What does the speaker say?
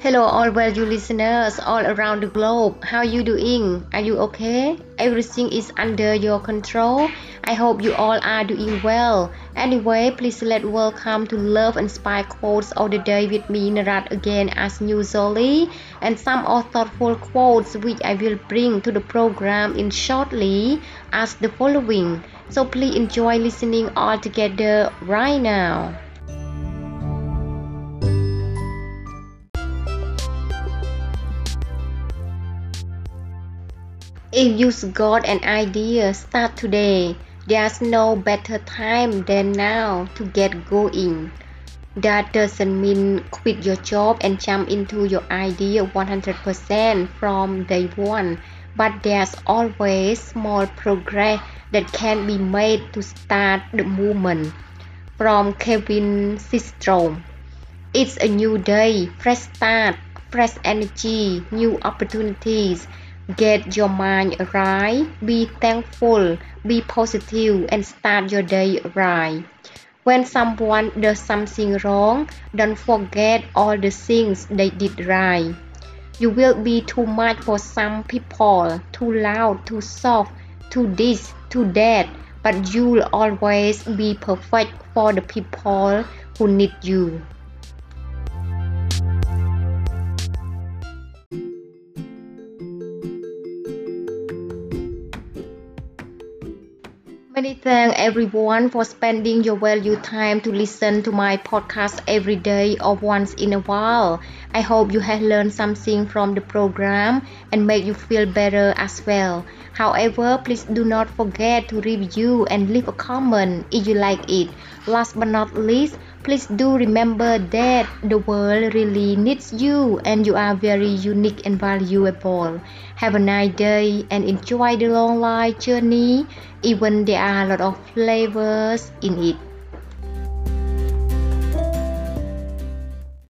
Hello all value listeners all around the globe. How you doing? Are you okay? Everything is under your control. I hope you all are doing well. Anyway, please let welcome to Love and Inspire Quotes of the Day with me Narat again as usually and some of thoughtful quotes which I will bring to the program in shortly as the following. So please enjoy listening all together right now. If you've got an idea, start today. There's no better time than now to get going. That doesn't mean quit your job and jump into your idea 100% from day one, but there's always small progress that can be made to start the movement. From Kevin Systrom. It's a new day, fresh start, fresh energy, new opportunities Get your mind right, be thankful, be positive, and start your day right. When someone does something wrong, don't forget all the things they did right. You will be too much for some people, too loud, too soft, too this, too that, but you'll always be perfect for the people who need you. Many thanks everyone for spending your valuable time to listen to my podcast every day or once in a while. I hope you have learned something from the program and make you feel better as well. However, please do not forget to review and leave a comment if you like it. Last but not least, please do remember that the world really needs you and you are very unique and valuable. Have a nice day and enjoy the long life journey, even there are a lot of flavors in it.